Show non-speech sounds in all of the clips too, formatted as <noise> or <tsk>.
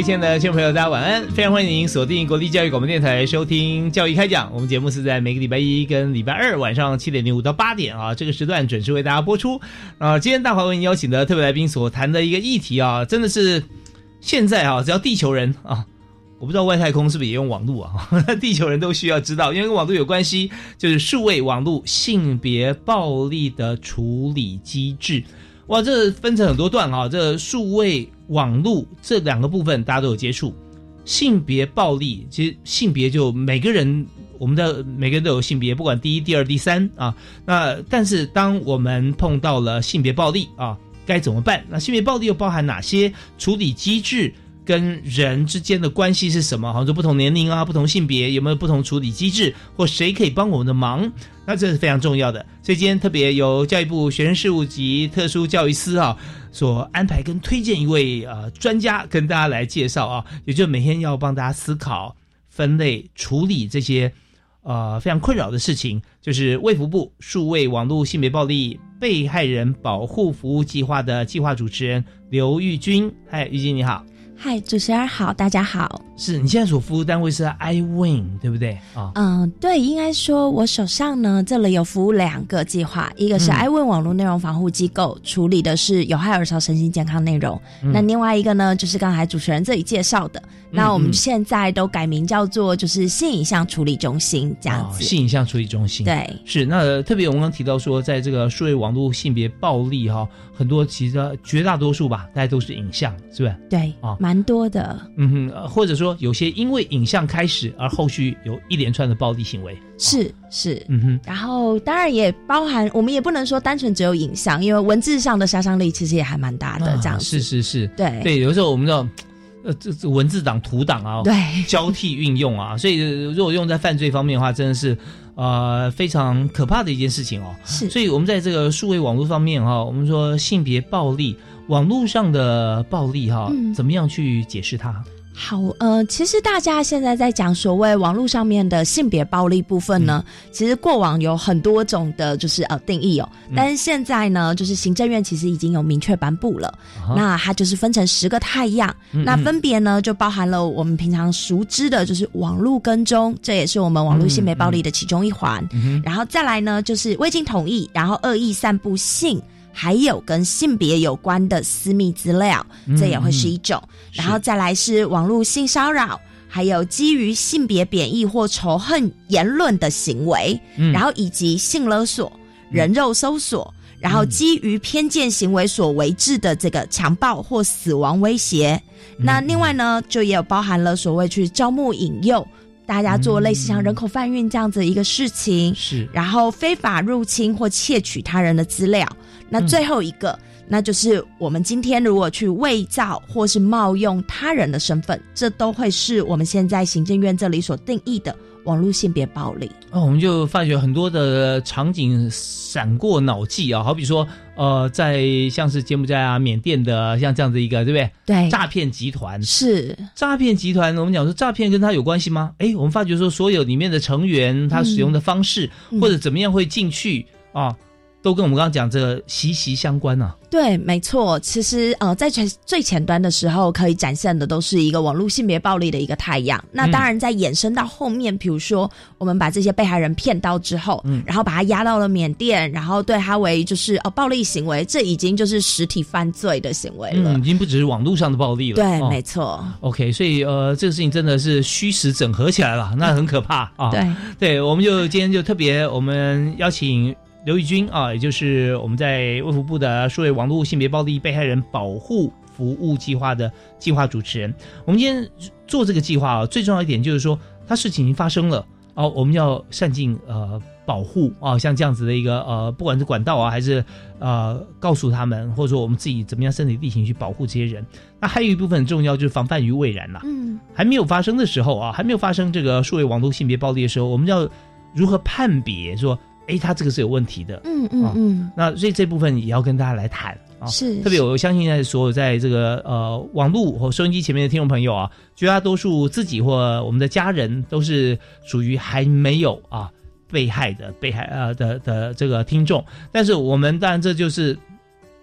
位亲爱的听众朋友，大家晚安！非常欢迎您锁定国立教育广播电台收听《教育开讲》。我们节目是在每个礼拜一跟礼拜二晚上七点零五到八点啊，这个时段准时为大家播出。啊，今天大华为您邀请的特别来宾所谈的一个议题啊，真的是现在啊，只要地球人啊，我不知道外太空是不是也用网络啊，<laughs> 地球人都需要知道，因为跟网络有关系，就是数位网络性别暴力的处理机制。哇，这分成很多段啊，这数位。网络这两个部分大家都有接触，性别暴力其实性别就每个人我们的每个人都有性别，不管第一、第二、第三啊。那但是当我们碰到了性别暴力啊，该怎么办？那性别暴力又包含哪些处理机制？跟人之间的关系是什么？好像说不同年龄啊，不同性别有没有不同处理机制，或谁可以帮我们的忙？那这是非常重要的。所以今天特别由教育部学生事务及特殊教育司啊所安排跟推荐一位呃专家跟大家来介绍啊，也就每天要帮大家思考、分类、处理这些呃非常困扰的事情，就是卫福部数位网络性别暴力被害人保护服务计划的计划主持人刘玉君。嗨，玉君你好。嗨，主持人好，大家好。是你现在所服务单位是 iWin 对不对啊？嗯，对，应该说我手上呢，这里有服务两个计划，一个是 iWin 网络内容防护机构，处理的是有害儿少身心健康内容。那另外一个呢，就是刚才主持人这里介绍的，那我们现在都改名叫做就是性影像处理中心这样子。性影像处理中心，对，是那特别我们刚提到说，在这个数位网络性别暴力哈，很多其实绝大多数吧，大家都是影像，是吧？对啊。蛮多的，嗯哼，或者说有些因为影像开始，而后续有一连串的暴力行为，是是，嗯哼，然后当然也包含，我们也不能说单纯只有影像，因为文字上的杀伤力其实也还蛮大的，这样是是是，对。对，有时候我们知道，呃，这这文字党、图党啊，对，<laughs> 交替运用啊，所以如果用在犯罪方面的话，真的是呃非常可怕的一件事情哦。是，所以我们在这个数位网络方面哈，我们说性别暴力。网络上的暴力，哈，怎么样去解释它？好，呃，其实大家现在在讲所谓网络上面的性别暴力部分呢，其实过往有很多种的，就是呃定义哦。但是现在呢，就是行政院其实已经有明确颁布了，那它就是分成十个太阳，那分别呢就包含了我们平常熟知的，就是网络跟踪，这也是我们网络性别暴力的其中一环。然后再来呢，就是未经同意，然后恶意散布性。还有跟性别有关的私密资料，这也会是一种。然后再来是网络性骚扰，还有基于性别贬义或仇恨言论的行为，然后以及性勒索、人肉搜索，然后基于偏见行为所为制的这个强暴或死亡威胁。那另外呢，就也有包含了所谓去招募引诱大家做类似像人口贩运这样子一个事情，是。然后非法入侵或窃取他人的资料。那最后一个，那就是我们今天如果去伪造或是冒用他人的身份，这都会是我们现在行政院这里所定义的网络性别暴力。哦，我们就发觉很多的场景闪过脑际啊，好比说，呃，在像是柬埔寨啊、缅甸的像这样子一个，对不对？对，诈骗集团是诈骗集团。我们讲说诈骗跟他有关系吗？哎，我们发觉说所有里面的成员他使用的方式或者怎么样会进去啊？都跟我们刚刚讲这个息息相关呐、对，没错。其实呃，在前最前端的时候，可以展现的都是一个网络性别暴力的一个太阳。那当然，在衍生到后面，比如说我们把这些被害人骗到之后，嗯然后把他押到了缅甸，然后对他为就是呃暴力行为，这已经就是实体犯罪的行为了。嗯，已经不只是网络上的暴力了。对，哦没错。OK，所以呃，这个事情真的是虚实整合起来了，那很可怕啊。对，对，我们就今天就特别，我们邀请刘宇军啊，也就是我们在卫福部的数位网络性别暴力被害人保护服务计划的计划主持人。我们今天做这个计划啊，最重要一点就是说，它事情已经发生了哦，我们要善尽呃保护啊，像这样子的一个呃，不管是管道啊，还是呃告诉他们，或者说我们自己怎么样身体力行去保护这些人。那还有一部分很重要，就是防范于未然啦。嗯，还没有发生的时候啊，还没有发生这个数位网络性别暴力的时候，我们要如何判别说，哎，他这个是有问题的？嗯嗯嗯，那所以这部分也要跟大家来谈啊。是特别我相信在所有在这个呃网络或收音机前面的听众朋友啊，绝大多数自己或我们的家人都是属于还没有啊被害的被害呃的的这个听众，但是我们当然这就是。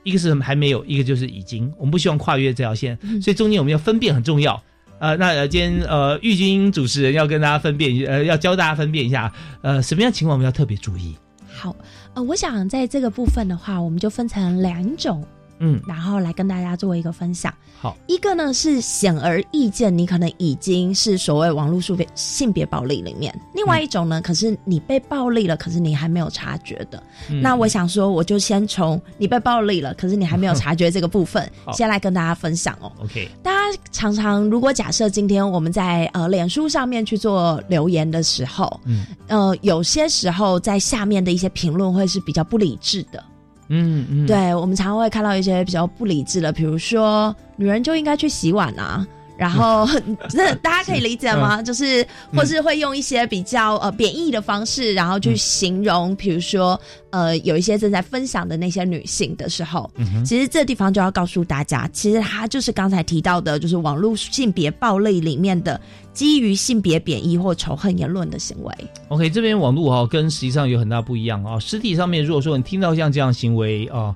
一个是还没有，一个就是已经，我们不希望跨越这条线，所以中间我们要分辨很重要。呃，那呃今天呃玉晶主持人要跟大家分辨，呃要教大家分辨一下，呃什么样情况我们要特别注意。好。呃，我想在这个部分的话，我们就分成两种嗯，然后来跟大家做一个分享。好，一个呢是显而易见，你可能已经是所谓网络性别性别暴力里面；另外一种呢，可是你被暴力了，可是你还没有察觉的。嗯那我想说，我就先从你被暴力了，可是你还没有察觉这个部分好，先来跟大家分享哦。OK，大家常常如果假设今天我们在呃脸书上面去做留言的时候，嗯呃，有些时候在下面的一些评论会是比较不理智的。嗯嗯，对，我们常常会看到一些比较不理智的，比如说女人就应该去洗碗啊。然后，<laughs> 这大家可以理解吗？就是，或是会用一些比较呃贬义的方式，然后去形容，比如说呃有一些正在分享的那些女性的时候，嗯其实这地方就要告诉大家，其实它就是刚才提到的，就是网络性别暴力里面的基于性别贬义或仇恨言论的行为。OK，这边网络哈、跟实际上有很大不一样啊、实体上面，如果说你听到像这样行为啊、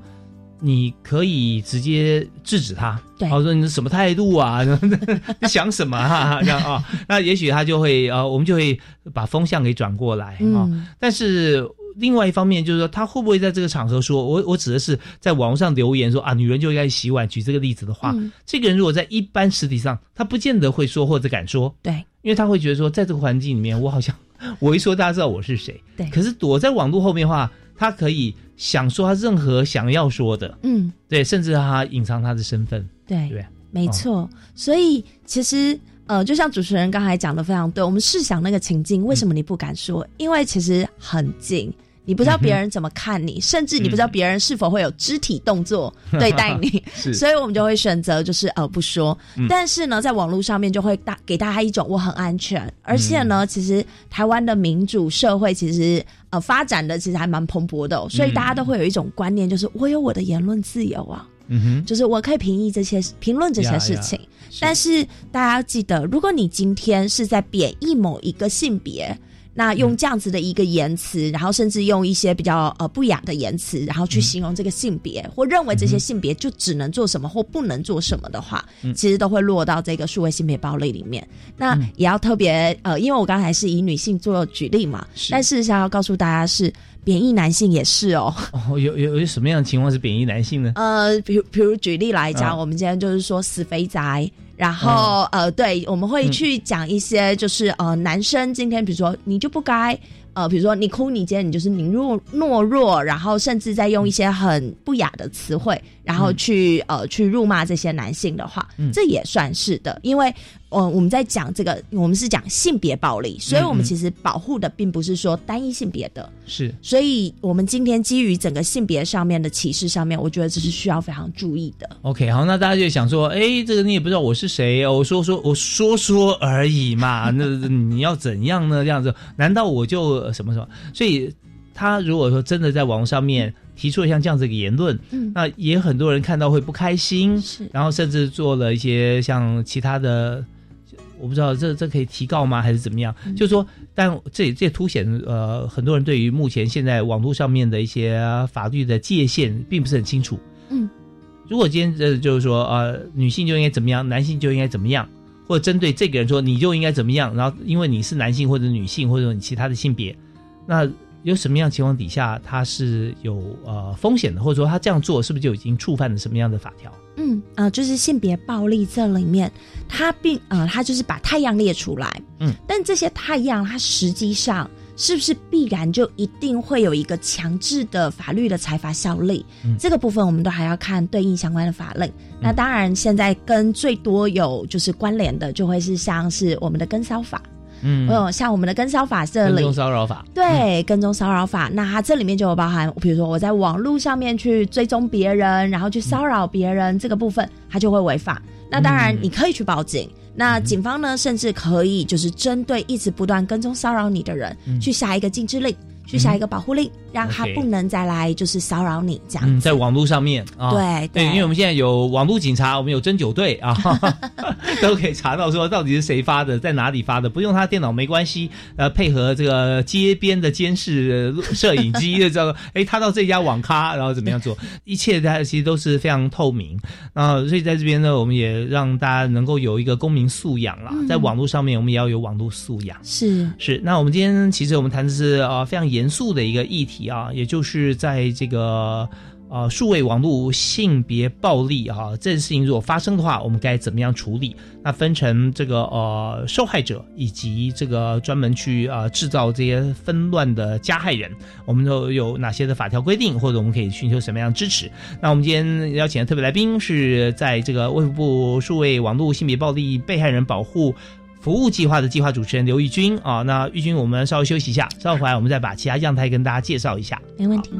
你可以直接制止他，对哦，说你是什么态度啊？<laughs> 你想什么啊？<laughs> 这样啊、那也许他就会呃，我们就会把风向给转过来啊、嗯，但是另外一方面就是说，他会不会在这个场合说，我我指的是在网络上留言说啊，女人就应该洗碗，举这个例子的话，嗯这个人如果在一般实体上，他不见得会说或者敢说，对，因为他会觉得说，在这个环境里面，我好像 <laughs> 我一说大家知道我是谁。对可是躲在网络后面的话，他可以想说他任何想要说的，嗯，对，甚至他隐藏他的身份，对对？没错，所以其实呃，就像主持人刚才讲的非常对，我们试想那个情境，为什么你不敢说？因为其实很近。你不知道别人怎么看你，甚至你不知道别人是否会有肢体动作对待你，<laughs> 所以我们就会选择就是呃不说。嗯。但是呢，在网络上面就会大给大家一种我很安全，而且嗯。呢，其实台湾的民主社会其实呃发展的其实还蛮蓬勃的哦、所以大家都会有一种观念，就是我有我的言论自由啊。嗯哼，就是我可以评议这些评论这些事情，但是大家要记得，如果你今天是在贬义某一个性别。那用这样子的一个言辞，然后甚至用一些比较呃不雅的言辞，然后去形容这个性别，或认为这些性别就只能做什么或不能做什么的话，其实都会落到这个数位性别暴力里面。那也要特别呃，因为我刚才是以女性做举例嘛，但事实上要告诉大家是贬义男性也是哦。哦，有有有什么样的情况是贬义男性呢？呃，比如比如举例来讲，嗯我们今天就是说死肥宅，然后、呃，对，我们会嗯去讲一些就是、呃，男生今天比如说你就不该。呃，比如说你哭，你今天你就是你弱懦弱，然后甚至在用一些很不雅的词汇，然后去、呃去辱骂这些男性的话，嗯。这也算是的，因为呃我们在讲这个，我们是讲性别暴力，所以我们其实保护的并不是说单一性别的，是。所以我们今天基于整个性别上面的歧视上面，我觉得这是需要非常注意的。OK，好，那大家就想说，哎，这个你也不知道我是谁，我说说我说说而已嘛，<laughs> 那你要怎样呢？这样子，难道我就呃什么什么？所以他如果说真的在网络上面提出了像这样子一个言论，嗯，那也很多人看到会不开心，是。然后甚至做了一些像其他的，我不知道这这可以提告吗，还是怎么样？嗯。就是说，但这也这也凸显呃很多人对于目前现在网络上面的一些法律的界限并不是很清楚。嗯，如果今天这就是说呃女性就应该怎么样，男性就应该怎么样，或者针对这个人说你就应该怎么样，然后因为你是男性或者女性或者你其他的性别，那有什么样的情况底下他是有呃风险的，或者说他这样做是不是就已经触犯了什么样的法条？嗯呃，就是性别暴力这里面，它并呃，它就是把太阳列出来，嗯，但这些太阳它实际上是不是必然就一定会有一个强制的法律的裁罚效力？嗯这个部分我们都还要看对应相关的法令。那当然，现在跟最多有就是关联的，就会是像是我们的跟骚法，嗯，哦、像我们的跟骚法这里跟踪，骚扰法，对，跟踪骚扰法，那它这里面就有包含，比如说我在网络上面去追踪别人，然后去骚扰别人，这个部分它就会违法。那当然嗯。你可以去报警，那警方呢，甚至可以就是针对一直不断跟踪骚扰你的人，嗯。去下一个禁制令，去下一个保护令，让他不能再来就是骚扰你这样嗯，子。在网络上面啊，对对，因为我们现在有网络警察，我们有针灸队啊，<laughs> <laughs> 都可以查到说到底是谁发的，在哪里发的，不用他电脑没关系，呃，配合这个街边的监视呃摄影机就知道，哎，他到这家网咖，然后怎么样做，<laughs> 一切它其实都是非常透明。啊，所以在这边呢，我们也让大家能够有一个公民素养啦，嗯。在网络上面我们也要有网络素养。是，是，那我们今天其实我们谈的是呃非常严肃的一个议题啊，也就是在这个呃数位网络性别暴力啊这件事情如果发生的话，我们该怎么样处理？那分成这个呃受害者以及这个专门去呃制造这些纷乱的加害人，我们都有哪些的法条规定，或者我们可以寻求什么样支持？那我们今天邀请的特别来宾是在这个卫福部数位网络性别暴力被害人保护。服务计划的计划主持人刘玉军啊，那玉军，我们稍微休息一下，稍后回来我们再把其他样态跟大家介绍一下。没问题。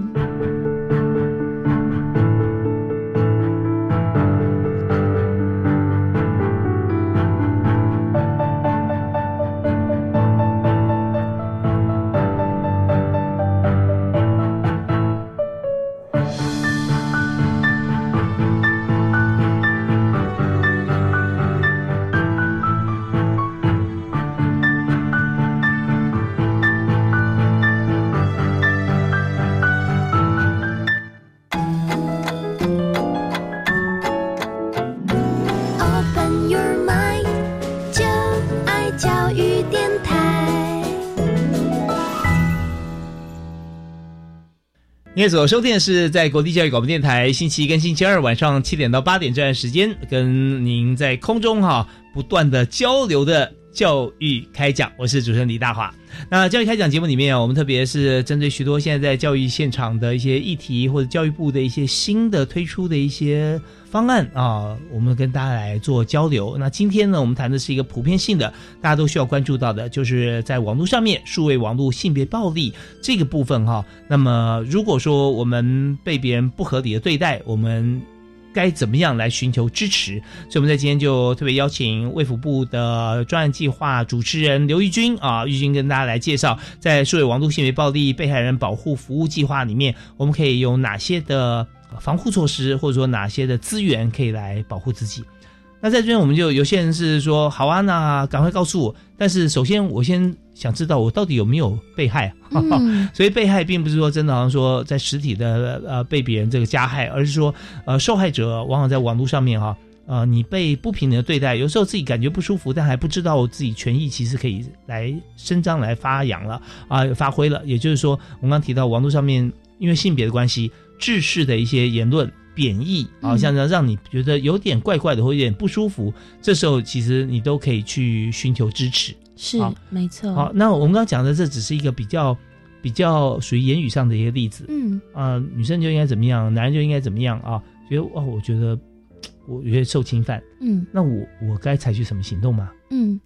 您所收听的是在国立教育广播电台星期一跟星期二晚上七点到八点这段时间，跟您在空中哈、不断的交流的教育开讲，我是主持人李大华。那教育开讲节目里面啊，我们特别是针对许多现在在教育现场的一些议题，或者教育部的一些新的推出的一些方案啊，我们跟大家来做交流。那今天呢，我们谈的是一个普遍性的，大家都需要关注到的，就是在网络上面数位网络性别暴力这个部分哈、那么如果说我们被别人不合理的对待，我们该怎么样来寻求支持？所以我们在今天就特别邀请卫福部的专案计划主持人刘玉君啊，玉君跟大家来介绍，在数位网络性别暴力被害人保护服务计划里面，我们可以有哪些的防护措施，或者说哪些的资源可以来保护自己。那在这边，我们就有些人是说，好啊，那赶快告诉我。但是首先，我先想知道我到底有没有被害。嗯所以被害并不是说真的好像说在实体的呃被别人这个加害，而是说呃受害者往往在网络上面哈、呃你被不平等的对待，有时候自己感觉不舒服，但还不知道自己权益其实可以来伸张来发扬了啊、发挥了。也就是说，我刚提到网络上面因为性别的关系，制式的一些言论。贬义啊，嗯像让你觉得有点怪怪的，或有点不舒服，这时候其实你都可以去寻求支持。是没错。好，那我们刚刚讲的这只是一个比较比较属于言语上的一个例子。嗯啊，女生就应该怎么样，男人就应该怎么样啊？觉得哦，我觉得 <tsk> 我有些受侵犯，嗯那我我该采取什么行动吗？嗯，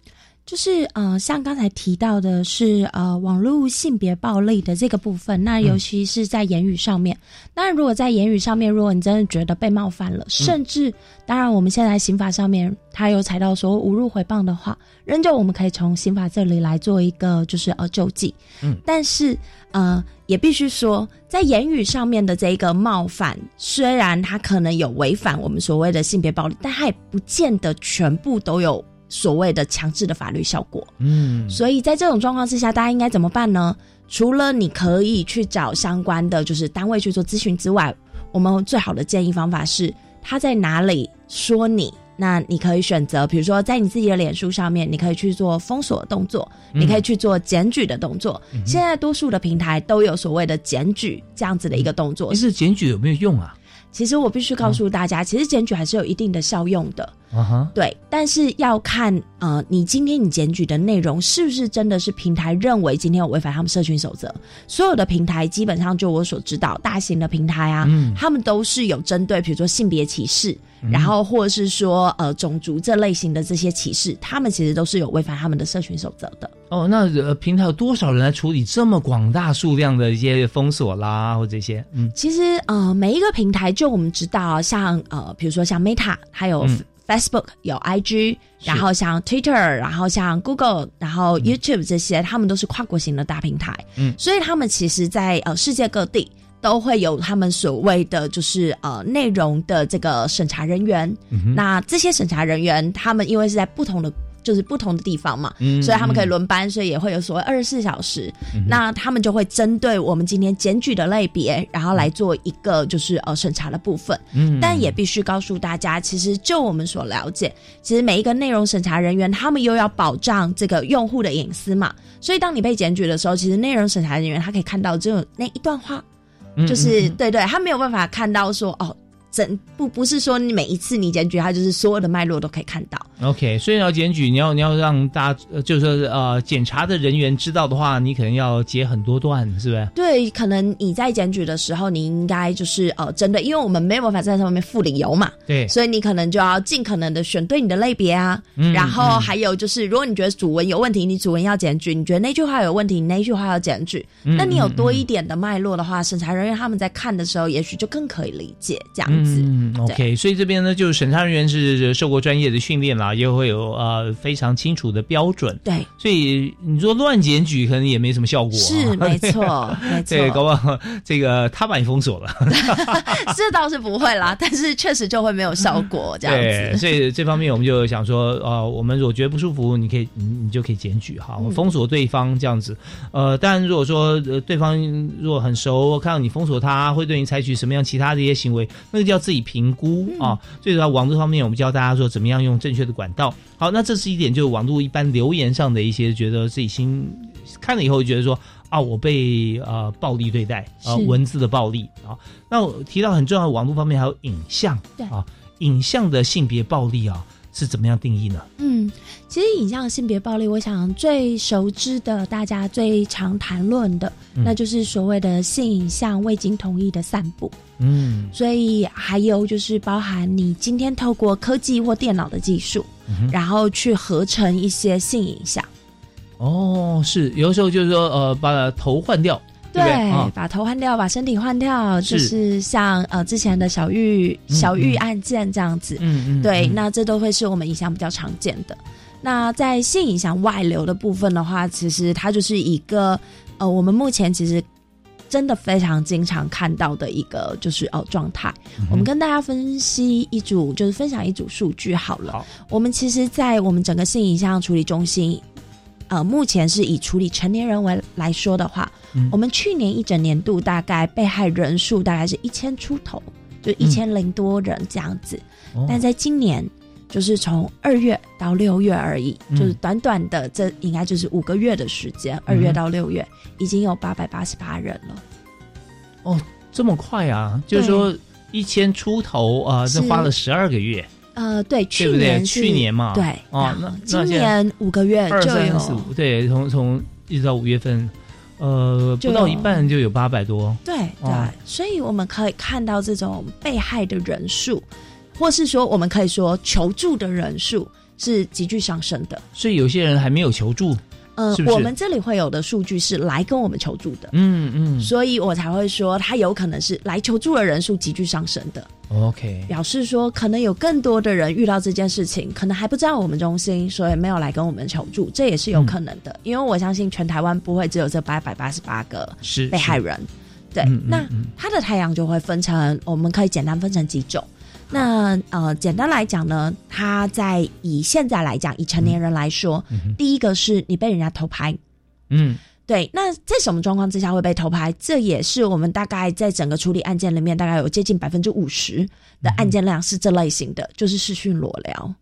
就是呃，像刚才提到的是呃，网络性别暴力的这个部分，那尤其是在言语上面。当然，如果在言语上面，如果你真的觉得被冒犯了，甚至当然，我们现在刑法上面它有踩到说侮辱诽谤的话，仍旧我们可以从刑法这里来做一个就是呃救济。嗯，但是呃，也必须说，在言语上面的这一个冒犯，虽然它可能有违反我们所谓的性别暴力，但它也不见得全部都有所谓的强制的法律效果。嗯，所以在这种状况之下，大家应该怎么办呢？除了你可以去找相关的就是单位去做咨询之外，我们最好的建议方法是他在哪里说你，那你可以选择，比如说在你自己的脸书上面，你可以去做封锁的动作，嗯你可以去做检举的动作。现在多数的平台都有所谓的检举这样子的一个动作其。实检举有没有用啊？其实我必须告诉大家，其实检举还是有一定的效用的。啊哈，对，但是要看呃，你今天你检举的内容是不是真的是平台认为今天有违反他们社群守则？所有的平台基本上就我所知道，大型的平台啊，嗯他们都是有针对比如说性别歧视，然后或者是说呃种族这类型的这些歧视，他们其实都是有违反他们的社群守则的。哦，那呃，平台有多少人来处理这么广大数量的一些封锁啦，或这些？嗯其实呃，每一个平台，就我们知道，像呃，比如说像 Meta，还有嗯 Facebook，、有 IG，然后像 Twitter，然后像 Google，然后 YouTube 这些，他们都是跨国型的大平台。嗯所以他们其实在呃世界各地都会有他们所谓的就是呃内容的这个审查人员。嗯那这些审查人员，他们因为是在不同的。就是不同的地方嘛，嗯所以他们可以嗯轮班，所以也会有所谓二十四小时。那他们就会针对我们今天检举的类别，然后来做一个就是呃审查的部分。嗯但也必须告诉大家，其实就我们所了解，其实每一个内容审查人员，他们又要保障这个用户的隐私嘛。所以当你被检举的时候，其实内容审查人员他可以看到只有那一段话，嗯就是对对，他没有办法看到说哦。整不不是说你每一次你检举，它就是所有的脉络都可以看到。OK，所以要检举，你要你要让大家，呃就是呃，检查的人员知道的话，你可能要截很多段，是不是？对，可能你在检举的时候，你应该就是呃，针对，因为我们没有办法在上面附理由嘛，对，所以你可能就要尽可能的选对你的类别啊。嗯然后还有就是，如果你觉得主文有问题，你主文要检举；你觉得那句话有问题，你那句话要检举。嗯那你有多一点的脉络的话，审查人员他们在看的时候，也许就更可以理解这样子。嗯，OK，所以这边呢，就是审查人员是受过专业的训练啦，也会有呃非常清楚的标准。对，所以你说乱检举可能也没什么效果、啊，是没错，没错，对，搞不好这个他把你封锁了，<laughs> <laughs> 这倒是不会啦，但是确实就会没有效果这样对，子。所以这方面我们就想说，呃，我们如果觉得不舒服，你可以你你就可以检举哈，我封锁对方这样子。呃，当然如果说呃对方如果很熟，看到你封锁他，会对你采取什么样其他的一些行为，那要自己评估嗯啊。最主要网络方面，我们教大家说怎么样用正确的管道。好，那这是一点，就是网络一般留言上的一些觉得自己心看了以后觉得说。啊，我被呃暴力对待啊、是文字的暴力啊。那我提到很重要的网络方面还有影像对啊，影像的性别暴力啊是怎么样定义呢？嗯，其实影像性别暴力，我想最熟知的、大家最常谈论的，嗯那就是所谓的性影像未经同意的散布。嗯所以还有就是包含你今天透过科技或电脑的技术，嗯然后去合成一些性影像，哦，是有的时候就是说呃，把头换掉，对？把头换掉，把身体换掉，就是是像呃之前的小玉嗯小玉嗯案件这样子。嗯嗯，对，嗯那这都会是我们影像比较常见的。那在性影响外流的部分的话，其实它就是一个呃，我们目前其实真的非常经常看到的一个就是呃状态。嗯我们跟大家分析一组，就是分享一组数据好了。好我们其实，在我们整个性影像处理中心。呃，目前是以处理成年人为来说的话，嗯。我们去年一整年度大概被害人数大概是一千出头，就一千零多人这样子。哦。但在今年，就是从二月到六月而已，嗯。就是短短的这应该就是五个月的时间，二月到六月已经有八百八十八人了。哦这么快啊？就是说一千出头啊，这是花了十二个月，呃，对，去？年去年嘛，对，哦那今年五个月二就有三四五，对，从从一直到五月份，呃，不到一半就有八百多，对对、哦。所以我们可以看到这种被害的人数，或是说我们可以说求助的人数是急剧上升的。所以有些人还没有求助，呃，是是？我们这里会有的数据是来跟我们求助的，嗯嗯。所以我才会说他有可能是来求助的人数急剧上升的，，OK，表示说可能有更多的人遇到这件事情，可能还不知道我们中心，所以没有来跟我们求助，这也是有可能的，因为我相信全台湾不会只有这八百八十八个是。被害人。对，嗯嗯那嗯。它的太阳就会分成，我们可以简单分成几种。那呃，简单来讲呢，他在以现在来讲，以成年人来说，第一个是你被人家偷拍。嗯对，那在什么状况之下会被偷拍？这也是我们大概在整个处理案件里面，大概有接近百分之五十的案件量是这类型的，就是视讯裸聊。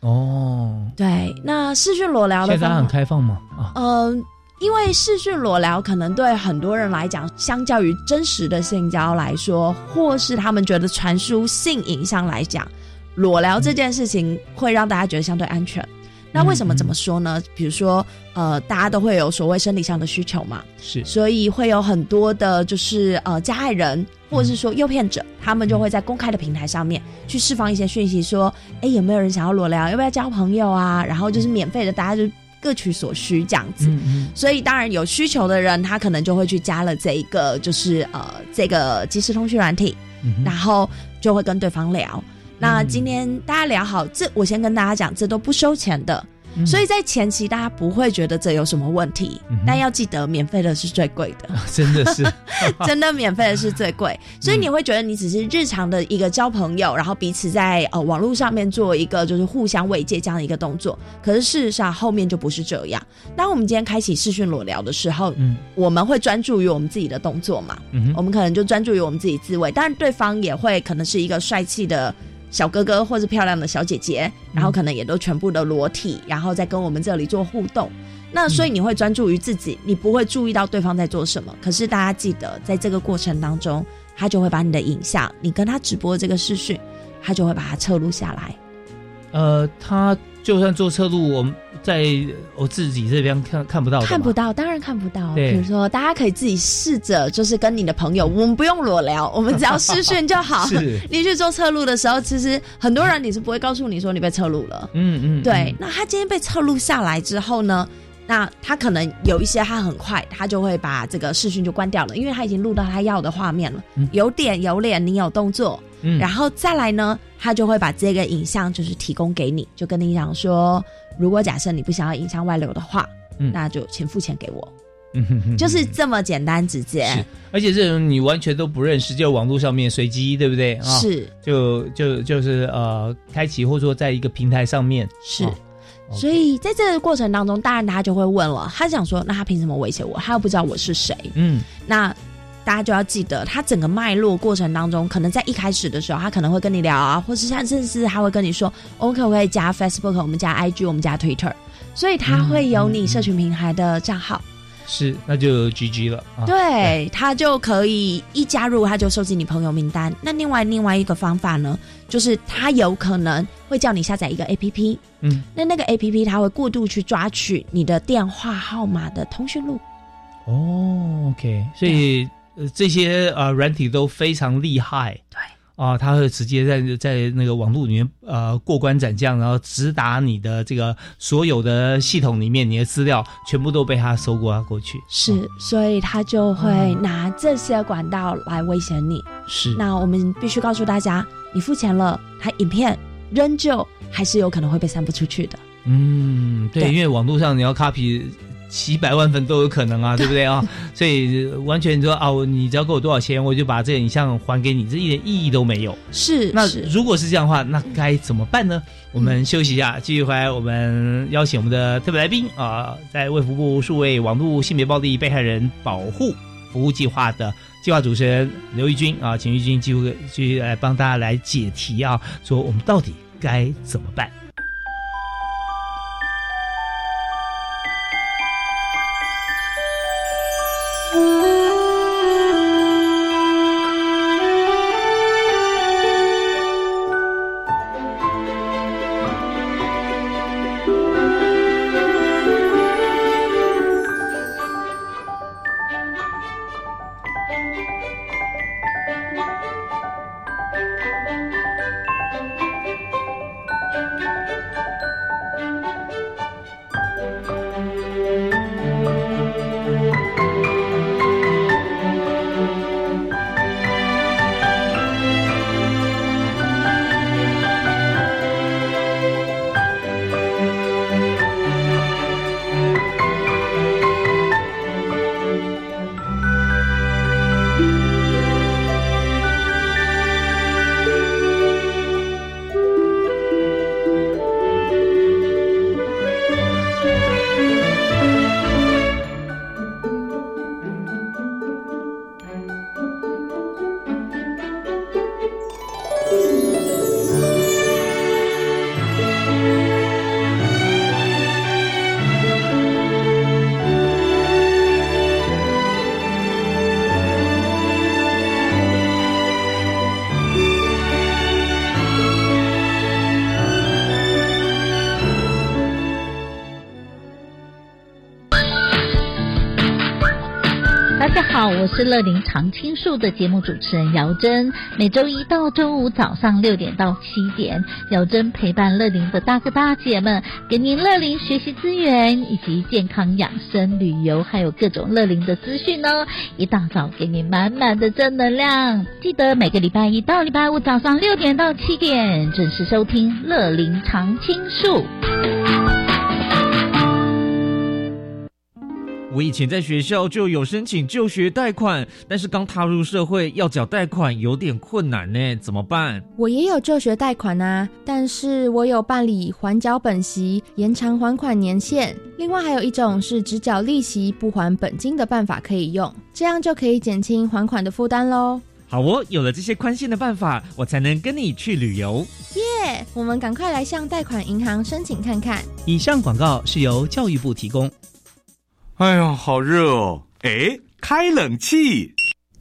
哦，对，那视讯裸聊的现在很开放吗？啊，嗯、因为视讯裸聊可能对很多人来讲，相较于真实的性交来说，或是他们觉得传输性影像来讲，裸聊这件事情会让大家觉得相对安全。那为什么这么说呢？比如说，呃，大家都会有所谓生理上的需求嘛，是所以会有很多的，就是呃加害人或者是说诱骗者，他们就会在公开的平台上面去释放一些讯息，说，哎，有没有人想要裸聊？要不要交朋友啊？然后就是免费的，大家就各取所需这样子。所以当然有需求的人，他可能就会去加了这一个，就是呃这个即时通讯软体，嗯然后就会跟对方聊。那今天大家聊好，这我先跟大家讲，这都不收钱的。嗯。所以在前期大家不会觉得这有什么问题，嗯但要记得免费的是最贵的，<laughs> 真的是，<laughs> 真的免费的是最贵，所以你会觉得你只是日常的一个交朋友，然后彼此在呃网络上面做一个就是互相慰藉这样的一个动作，可是事实上后面就不是这样。当我们今天开启视讯裸聊的时候，嗯。我们会专注于我们自己的动作嘛，嗯，我们可能就专注于我们自己自慰，当然对方也会可能是一个帅气的小哥哥或是漂亮的小姐姐，然后可能也都全部的裸体，然后再跟我们这里做互动。那所以你会专注于自己，你不会注意到对方在做什么。可是大家记得，在这个过程当中，他就会把你的影像，你跟他直播这个视讯，他就会把它侧录下来。呃，他就算做侧录，我们在我自己这边看看不到，看不到，当然看不到。比如说，大家可以自己试着，就是跟你的朋友，我们不用裸聊，我们只要视讯就好。<laughs> 是，你去做侧录的时候，其实很多人你是不会告诉你说你被侧录了。嗯嗯，对，那他今天被侧录下来之后呢？那他可能有一些，他很快他就会把这个视讯就关掉了，因为他已经录到他要的画面了，嗯。有点有脸，你有动作，嗯，然后再来呢，他就会把这个影像就是提供给你，就跟你讲说，如果假设你不想要影像外流的话，嗯。那就请付钱给我，嗯哼哼就是这么简单直接。而且这种你完全都不认识，就网络上面随机，对不对？啊？，是。就就就是呃，开启或者说在一个平台上面，是。哦所以在这个过程当中，当然大家就会问了，他想说，那他凭什么威胁我？他又不知道我是谁。嗯那大家就要记得，他整个脉络过程当中，可能在一开始的时候，他可能会跟你聊啊，或是像甚至他会跟你说，我们可不可以加 Facebook，我们加 IG，我们加 Twitter，所以他会有你社群平台的账号，是，那就 GG 了啊。对他就可以一加入，他就收集你朋友名单。那另外另外一个方法呢，就是他有可能会叫你下载一个 APP，嗯，那那个 APP 它会过度去抓取你的电话号码的通讯录。哦，OK，所以呃这些呃软体都非常厉害。对。啊，他会直接在在那个网络里面呃过关斩将，然后直达你的这个所有的系统里面，你的资料全部都被他搜刮过去。是哦，所以他就会嗯拿这些管道来威胁你。是，那我们必须告诉大家，你付钱了，他影片仍旧还是有可能会被散布出去的。嗯，对，对因为网络上你要 copy 几百万份都有可能啊，对不对啊？<laughs> 所以完全说啊，你只要给我多少钱，我就把这个影像还给你，这一点意义都没有。是，那是如果是这样的话，那该怎么办呢？我们休息一下，继续回来，我们邀请我们的特别来宾啊、在卫福部数位网络性别暴力被害人保护服务计划的计划主持人刘玉军啊，请玉军继续继续来帮大家来解题啊，说我们到底该怎么办？是乐龄常青树的节目主持人姚珍。每周一到周五早上六点到七点，姚珍陪伴乐龄的大哥大姐们，给您乐龄学习资源以及健康养生、旅游，还有各种乐龄的资讯哦。一大早给您满满的正能量，记得每个礼拜一到礼拜五早上六点到七点准时收听乐龄常青树。我以前在学校就有申请就学贷款，但是刚踏入社会要缴贷款有点困难呢，怎么办？我也有就学贷款啊，但是我有办理缓缴本息、延长还款年限，另外还有一种是只缴利息不还本金的办法可以用，这样就可以减轻还款的负担喽。好哦，有了这些宽限的办法，我才能跟你去旅游。耶！我们赶快来向贷款银行申请看看。以上广告是由教育部提供。哎呀，好热哦！哎，开冷气。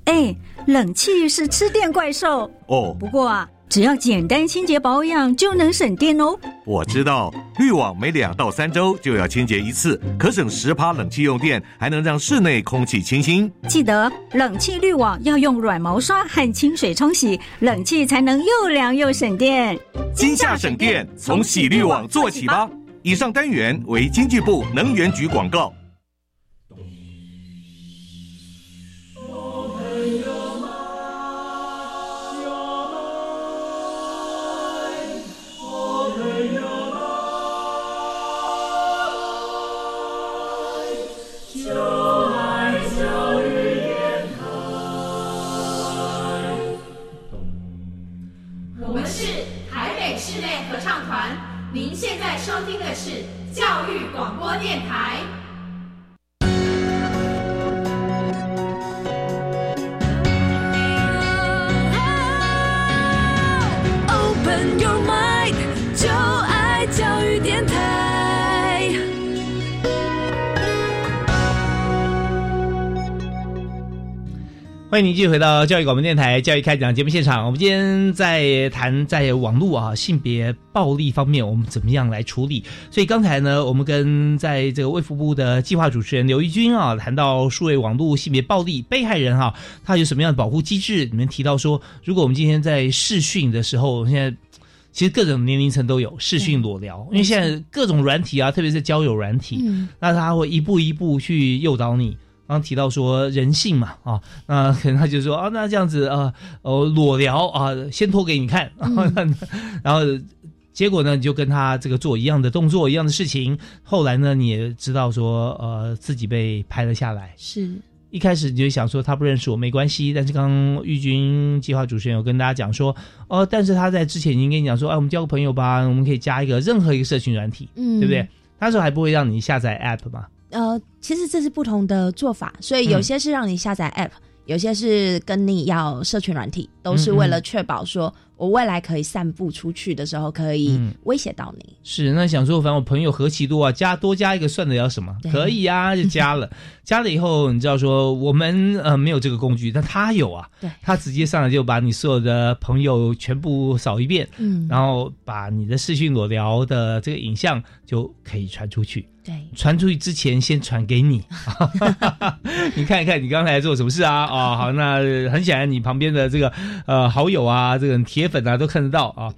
哎，冷气是吃电怪兽哦。不过啊，只要简单清洁保养就能省电哦。我知道，滤网每两到三周就要清洁一次，可省十趴冷气用电，还能让室内空气清新。记得冷气滤网要用软毛刷和清水冲洗，冷气才能又凉又省电。今夏省电，从洗滤网做起吧。以上单元为经济部能源局广告。欢迎您继续回到教育广播电台教育开讲节目现场。我们今天在谈在网络啊性别暴力方面，我们怎么样来处理？所以刚才呢，我们跟在这个卫福部的计划主持人刘义军啊，谈到数位网络性别暴力被害人哈，他有什么样的保护机制？里面提到说，如果我们今天在视讯的时候，现在其实各种年龄层都有视讯裸聊，因为现在各种软体啊，特别是交友软体，那他会一步一步去诱导你。刚提到说人性嘛，啊，那可能他就说啊，那这样子啊，哦，裸聊啊，先脱给你看，<laughs> 然后结果呢，你就跟他这个做一样的动作，一样的事情，后来呢，你也知道说，呃，自己被拍了下来。是一开始你就想说他不认识我没关系，但是刚刚玉军计划主持人有跟大家讲说，哦，但是他在之前已经跟你讲说，哎，我们交个朋友吧，我们可以加一个任何一个社群软体，嗯，对不对？那时候还不会让你下载 App 嘛。呃，其实这是不同的做法，所以有些是让你下载 App，有些是跟你要社群软体，都是为了确保说我未来可以散布出去的时候可以威胁到你。是，那想说，反正我朋友何其多啊，加多加一个算得了什么？可以啊，就加了。加了以后，你知道说我们呃没有这个工具，但他有啊，对，他直接上来就把你所有的朋友全部扫一遍，嗯，然后把你的视讯裸聊的这个影像就可以传出去。对，传出去之前先传给你，<laughs> <laughs> 你看一看你刚才做什么事啊？哦，好，那很显然你旁边的这个呃好友啊，这个铁粉啊都看得到啊。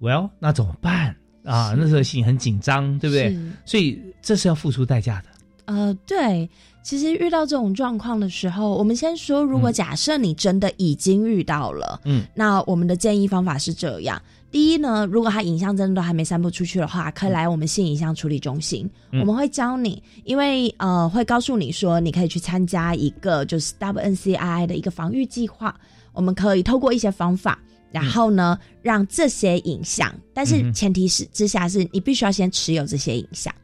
Well，那怎么办啊？那时候心很紧张，对不对？所以这是要付出代价的。呃，对，其实遇到这种状况的时候，我们先说，如果假设你真的已经遇到了，嗯，那我们的建议方法是这样。第一呢，如果他影像真的都还没散布出去的话，可以来我们性影像处理中心，我们会教你，因为呃会告诉你说，你可以去参加一个就是 WNCI 的一个防御计划，我们可以透过一些方法，然后呢让这些影像，但是前提是之下是你必须要先持有这些影像。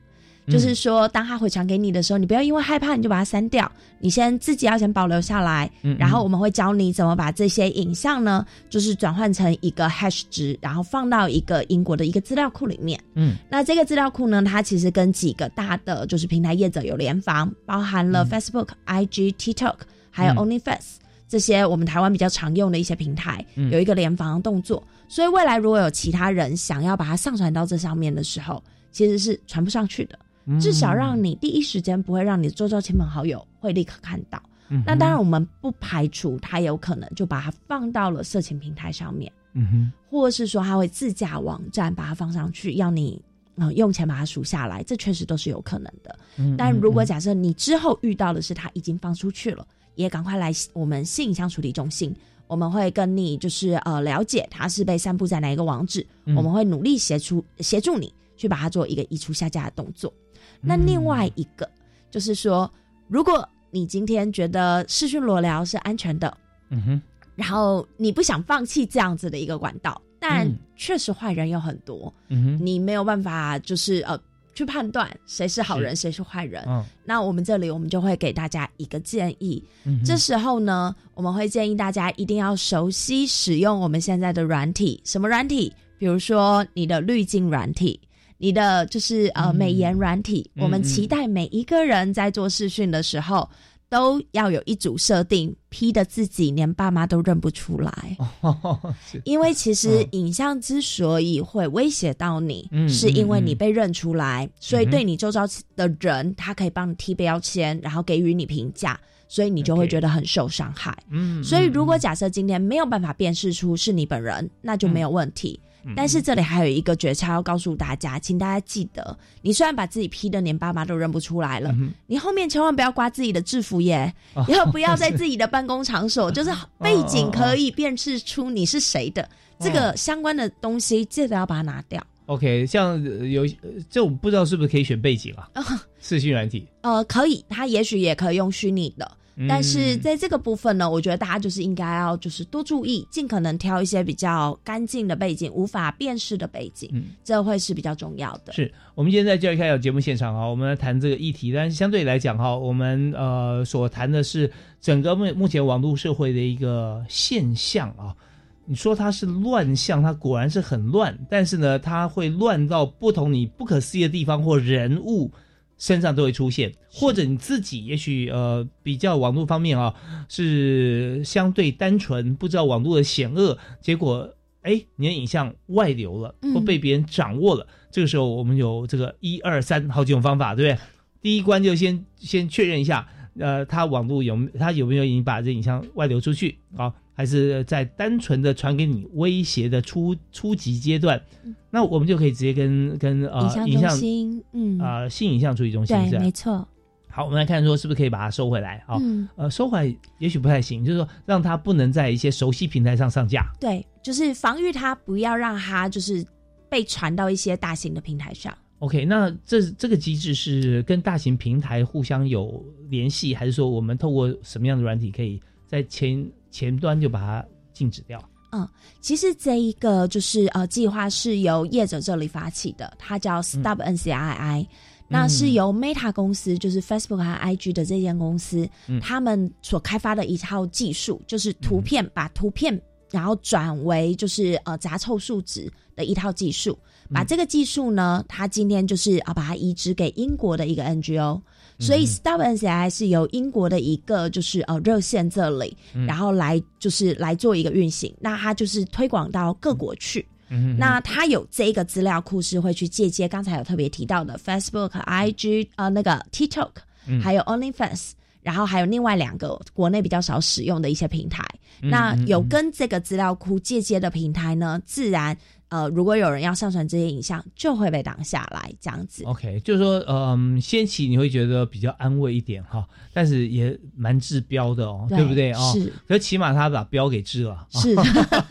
就是说，当他回传给你的时候，你不要因为害怕你就把它删掉，你先自己要先保留下来。嗯，然后我们会教你怎么把这些影像呢，就是转换成一个 hash 值，然后放到一个英国的一个资料库里面。嗯，那这个资料库呢，它其实跟几个大的就是平台业者有联防，包含了 Facebook、IG、TikTok，还有 OnlyFace 这些我们台湾比较常用的一些平台，有一个联防动作。所以未来如果有其他人想要把它上传到这上面的时候，其实是传不上去的。至少让你第一时间不会让你周遭亲朋好友会立刻看到，嗯那当然，我们不排除他有可能就把它放到了色情平台上面，嗯哼，或者是说他会自驾网站把它放上去，要你呃用钱把它赎下来，这确实都是有可能的。嗯但如果嗯。假设你之后遇到的是他已经放出去了，也赶快来我们性影像处理中心，我们会跟你就是呃了解他是被散布在哪一个网址，嗯。我们会努力协助协助你去把它做一个移除下架的动作。那嗯另外一个就是说，如果你今天觉得视讯裸聊是安全的，嗯哼，然后你不想放弃这样子的一个管道，但嗯确实坏人有很多，嗯哼，你没有办法就是呃去判断谁是好人谁是坏人。嗯那我们这里我们就会给大家一个建议，嗯这时候呢，我们会建议大家一定要熟悉使用我们现在的软体，什么软体？比如说你的滤镜软体。你的就是呃美颜软体，嗯我们期待每一个人在做视讯的时候，都要有一组设定，P 的自己连爸妈都认不出来。<laughs> 是。因为其实嗯。影像之所以会威胁到你，嗯是因为你被认出来，所以对你周遭的人，他可以帮你贴标签，然后给予你评价，所以你就会觉得很受伤害。嗯，所以，如果嗯。假设今天没有办法辨识出是你本人，那就没有问题。嗯但是这里还有一个诀窍要告诉大家，请大家记得，你虽然把自己 P 的连爸妈都认不出来了，嗯你后面千万不要刮自己的制服耶，哦。以后不要在自己的办公场所，<laughs> 就是背景可以辨识出你是谁的，这个相关的东西记得要把它拿掉。OK，像呃有呃这我不知道是不是可以选背景啊？<laughs> 视讯软体，呃，可以，它也许也可以用虚拟的，嗯但是在这个部分呢，我觉得大家就是应该要就是多注意，尽可能挑一些比较干净的背景，无法辨识的背景，嗯这会是比较重要的。是我们今天在教育开有节目现场啊，我们来谈这个议题，但是相对来讲哈，我们呃所谈的是整个目目前网络社会的一个现象啊。你说它是乱象，它果然是很乱，但是呢，它会乱到不同你不可思议的地方或人物身上都会出现，或者你自己也许呃比较网络方面啊是相对单纯，不知道网络的险恶，结果哎你的影像外流了，嗯或被别人掌握了，这个时候我们有这个一二三好几种方法，对不对？<laughs> 第一关就先先确认一下，呃，他网络有他有没有已经把这影像外流出去啊？还是在单纯的传给你威胁的初初级阶段？那我们就可以直接跟跟呃影像中心，嗯，啊、性影像处理中心是对，没错，好，我们来看说是不是可以把它收回来啊？嗯，呃，收回来也许不太行，就是说让它不能在一些熟悉平台上上架。对，就是防御它，不要让它就是被传到一些大型的平台上。OK，那这这个机制是跟大型平台互相有联系，还是说我们透过什么样的软体可以在前前端就把它禁止掉？嗯，其实这一个就是呃计划是由业者这里发起的，它叫 Stop NCII，、那是由 Meta 公司，就是 Facebook 和 IG 的这间公司，嗯他们所开发的一套技术，就是图片、把图片然后转为就是呃杂凑数值的一套技术。把这个技术呢，它今天就是啊把它移植给英国的一个 NGO。所以 Stop NCI 是由英国的一个就是呃热线这里，嗯。然后来就是来做一个运行，那它就是推广到各国去。嗯那它有这个资料库是会去借接刚才有特别提到的 Facebook、IG 呃那个 TikTok，、嗯。还有 OnlyFans，然后还有另外两个国内比较少使用的一些平台。嗯那有跟这个资料库借接的平台呢，自然呃如果有人要上传这些影像，就会被挡下来这样子。OK，就是说，嗯，先期你会觉得比较安慰一点哈，但是也蛮治标的哦，对对不对？哦？是，可起码他把标给治了，是。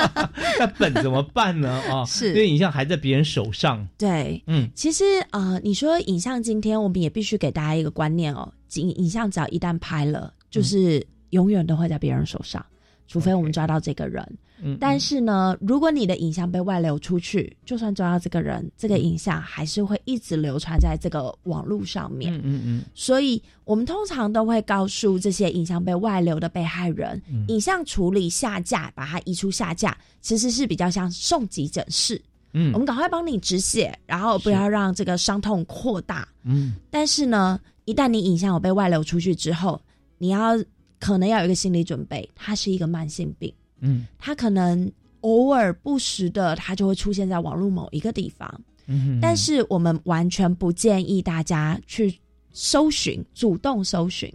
<laughs> 那本怎么办呢？啊，是。因为影像还在别人手上，对，嗯，其实呃，你说影像今天我们也必须给大家一个观念哦，影影像只要一旦拍了，就是永远都会在别人手上，除非我们抓到这个人。嗯，但是呢，如果你的影像被外流出去，就算抓到这个人，这个影像还是会一直流传在这个网络上面。嗯嗯嗯。所以我们通常都会告诉这些影像被外流的被害人，嗯。影像处理下架，把它移出下架，其实是比较像送急诊室。嗯。我们赶快帮你止血，然后不要让这个伤痛扩大。嗯。但是呢，一旦你影像有被外流出去之后，你要可能要有一个心理准备，它是一个慢性病，嗯它可能偶尔不时的，他就会出现在网络某一个地方。嗯，但是我们完全不建议大家去搜寻、主动搜寻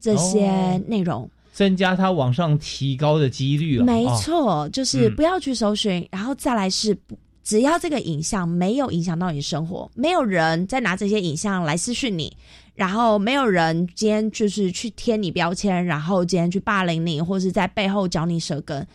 这些哦内容。增加它往上提高的几率了。没哦，错，就是嗯不要去搜寻，然后再来是不。只要这个影像没有影响到你生活，没有人再拿这些影像来私讯你，然后没有人今天就是去贴你标签，然后今天去霸凌你，或是在背后嚼你舌根，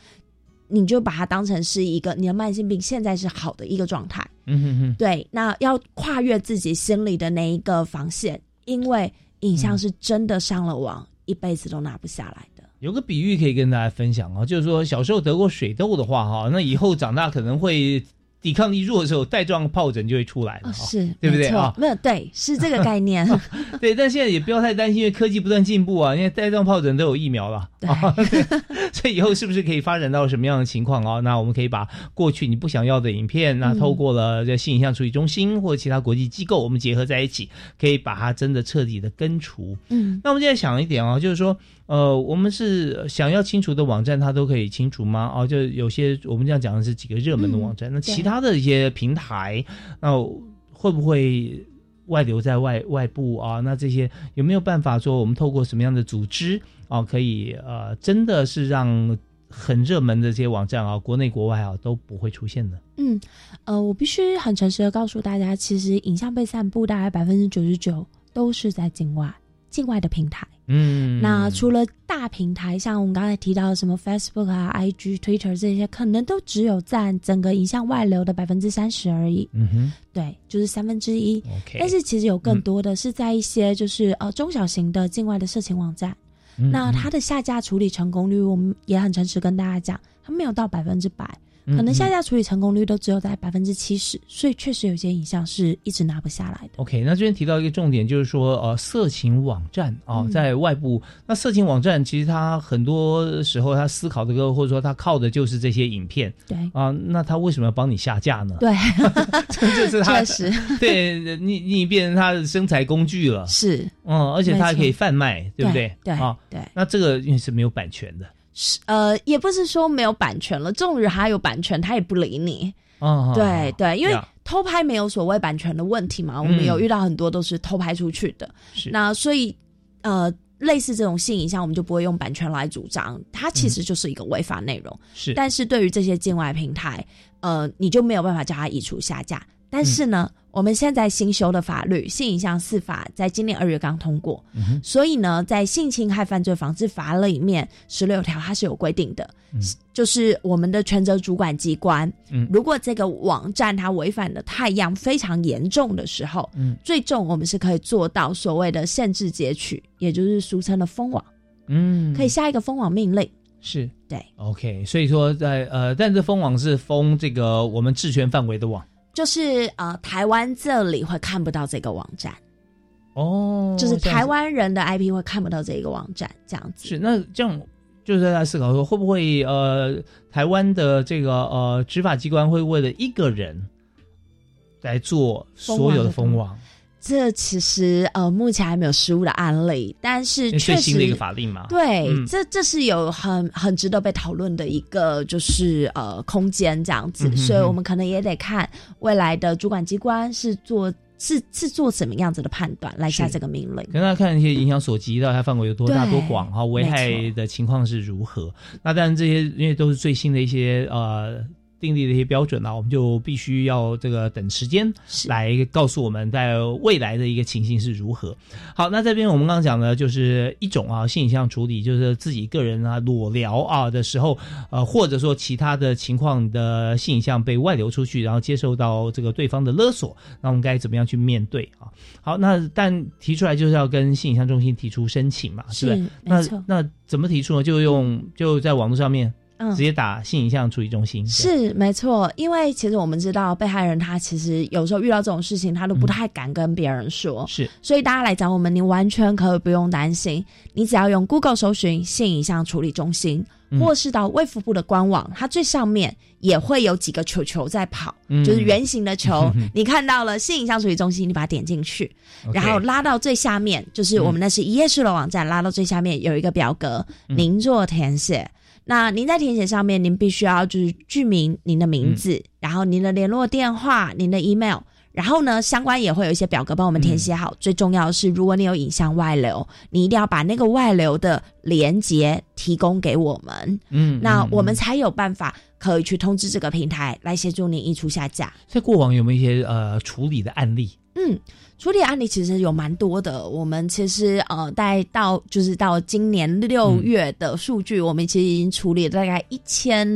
你就把它当成是一个你的慢性病现在是好的一个状态。嗯哼哼，对，那要跨越自己心里的那一个防线，因为影像是真的上了网，一辈子都拿不下来的。有个比喻可以跟大家分享啊，就是说小时候得过水痘的话哈，那以后长大可能会抵抗力弱的时候，带状疱疹就会出来了、哦，是，对不对没错啊？没有，对，是这个概念。<laughs> 对，但现在也不要太担心，因为科技不断进步啊，因为带状疱疹都有疫苗了啊，对 <laughs> 所以以后是不是可以发展到什么样的情况啊？那我们可以把过去你不想要的影片，那嗯透过了这性影像处理中心或其他国际机构，我们结合在一起，可以把它真的彻底的根除。嗯，那我们现在想一点啊，就是说，呃，我们是想要清除的网站，它都可以清除吗？哦，就有些我们这样讲的是几个热门的网站，那其他的一些平台，那会不会外流在外外部啊？那这些有没有办法说，我们透过什么样的组织啊，可以呃，真的是让很热门的这些网站啊，国内国外啊都不会出现的？嗯，呃，我必须很诚实的告诉大家，其实影像被散布大概百分之九十九都是在境外，境外的平台。嗯，那除了大平台，像我们刚才提到的什么 Facebook 啊、IG、Twitter 这些，可能都只有占整个影像外流的百分之三十而已。嗯哼。对，就是三分之一。，OK，但是其实有更多的是在一些就是、呃中小型的境外的色情网站，嗯那它的下架处理成功率，我们也很诚实跟大家讲，它没有到百分之百，嗯可能下架处理成功率都只有在百分之七十，所以确实有些影像是一直拿不下来的。OK，那这边提到一个重点，就是说，呃，色情网站啊、嗯。在外部，那色情网站其实它很多时候它思考的个，或者说它靠的就是这些影片。对。啊、那它为什么要帮你下架呢？对，<laughs> 这是它 <laughs> 确实。对你，你变成它的生财工具了，是。嗯，而且它还可以贩卖，对不对？对啊，对，那这个因为是没有版权的，是呃，也不是说没有版权了，纵使他有版权，他也不理你。哦，对对，因为偷拍没有所谓版权的问题嘛，我们嗯有遇到很多都是偷拍出去的。是那所以呃，类似这种性影像，我们就不会用版权来主张，它其实就是一个违法内容。是，但是对于这些境外平台，呃，你就没有办法叫它移除下架。但是呢，嗯我们现在新修的法律《性影像四法》在今年二月刚通过，嗯所以呢，在性侵害犯罪防治法里面十六条它是有规定的，嗯。就是我们的权责主管机关，嗯。如果这个网站它违反的太阳非常严重的时候，嗯。最重我们是可以做到所谓的限制截取，也就是俗称的封网，嗯，可以下一个封网命令。是。对，OK，所以说在呃，但是封网是封这个我们治权范围的网就是呃，台湾这里会看不到这个网站，哦，就是台湾人的 IP 会看不到这个网站，这样子。是那这样，就是在思考说，会不会呃，台湾的这个呃执法机关会为了一个人来做所有的封网？这其实呃，目前还没有实物的案例，但是确实最新的一个法令嘛，对，嗯这这是有很很值得被讨论的一个就是呃空间这样子，嗯哼哼所以我们可能也得看未来的主管机关是做是是做什么样子的判断来下是这个命令。跟大家看一些影响所及的，它范围有多大对多广哈，危害的情况是如何？那当然这些因为都是最新的一些呃。订立的一些标准啊，我们就必须要这个等时间来告诉我们在未来的一个情形是如何。好，那这边我们刚刚讲的就是一种啊性影像处理，就是自己个人啊裸聊啊的时候，呃，或者说其他的情况的性影像被外流出去，然后接受到这个对方的勒索，那我们该怎么样去面对啊？好，那但提出来就是要跟性影像中心提出申请嘛，是不是？那那怎么提出呢？就用就在网络上面。嗯。直接打性影像处理中心是没错，因为其实我们知道被害人他其实有时候遇到这种事情，他都不太敢跟别人说。是，所以大家来找我们，你完全可以不用担心，你只要用 Google 搜寻性影像处理中心，嗯。或是到卫福部的官网，它最上面也会有几个球球在跑，嗯。就是圆形的球嗯，<laughs> 你看到了性影像处理中心，你把它点进去然后拉到最下面，就是我们那是一页式的网站，拉到最下面有一个表格，嗯。您做填写。那您在填写上面，您必须要就是注明您的名字，然后您的联络电话、您的 email，然后呢，相关也会有一些表格帮我们填写好。最重要的是，如果你有影像外流，你一定要把那个外流的连接提供给我们，嗯，嗯那我们才有办法可以去通知这个平台来协助您移除下架。在过往有没有一些呃处理的案例？嗯，处理案例其实有蛮多的。我们其实呃，带到就是到今年六月的数据，我们其实已经处理了大概一千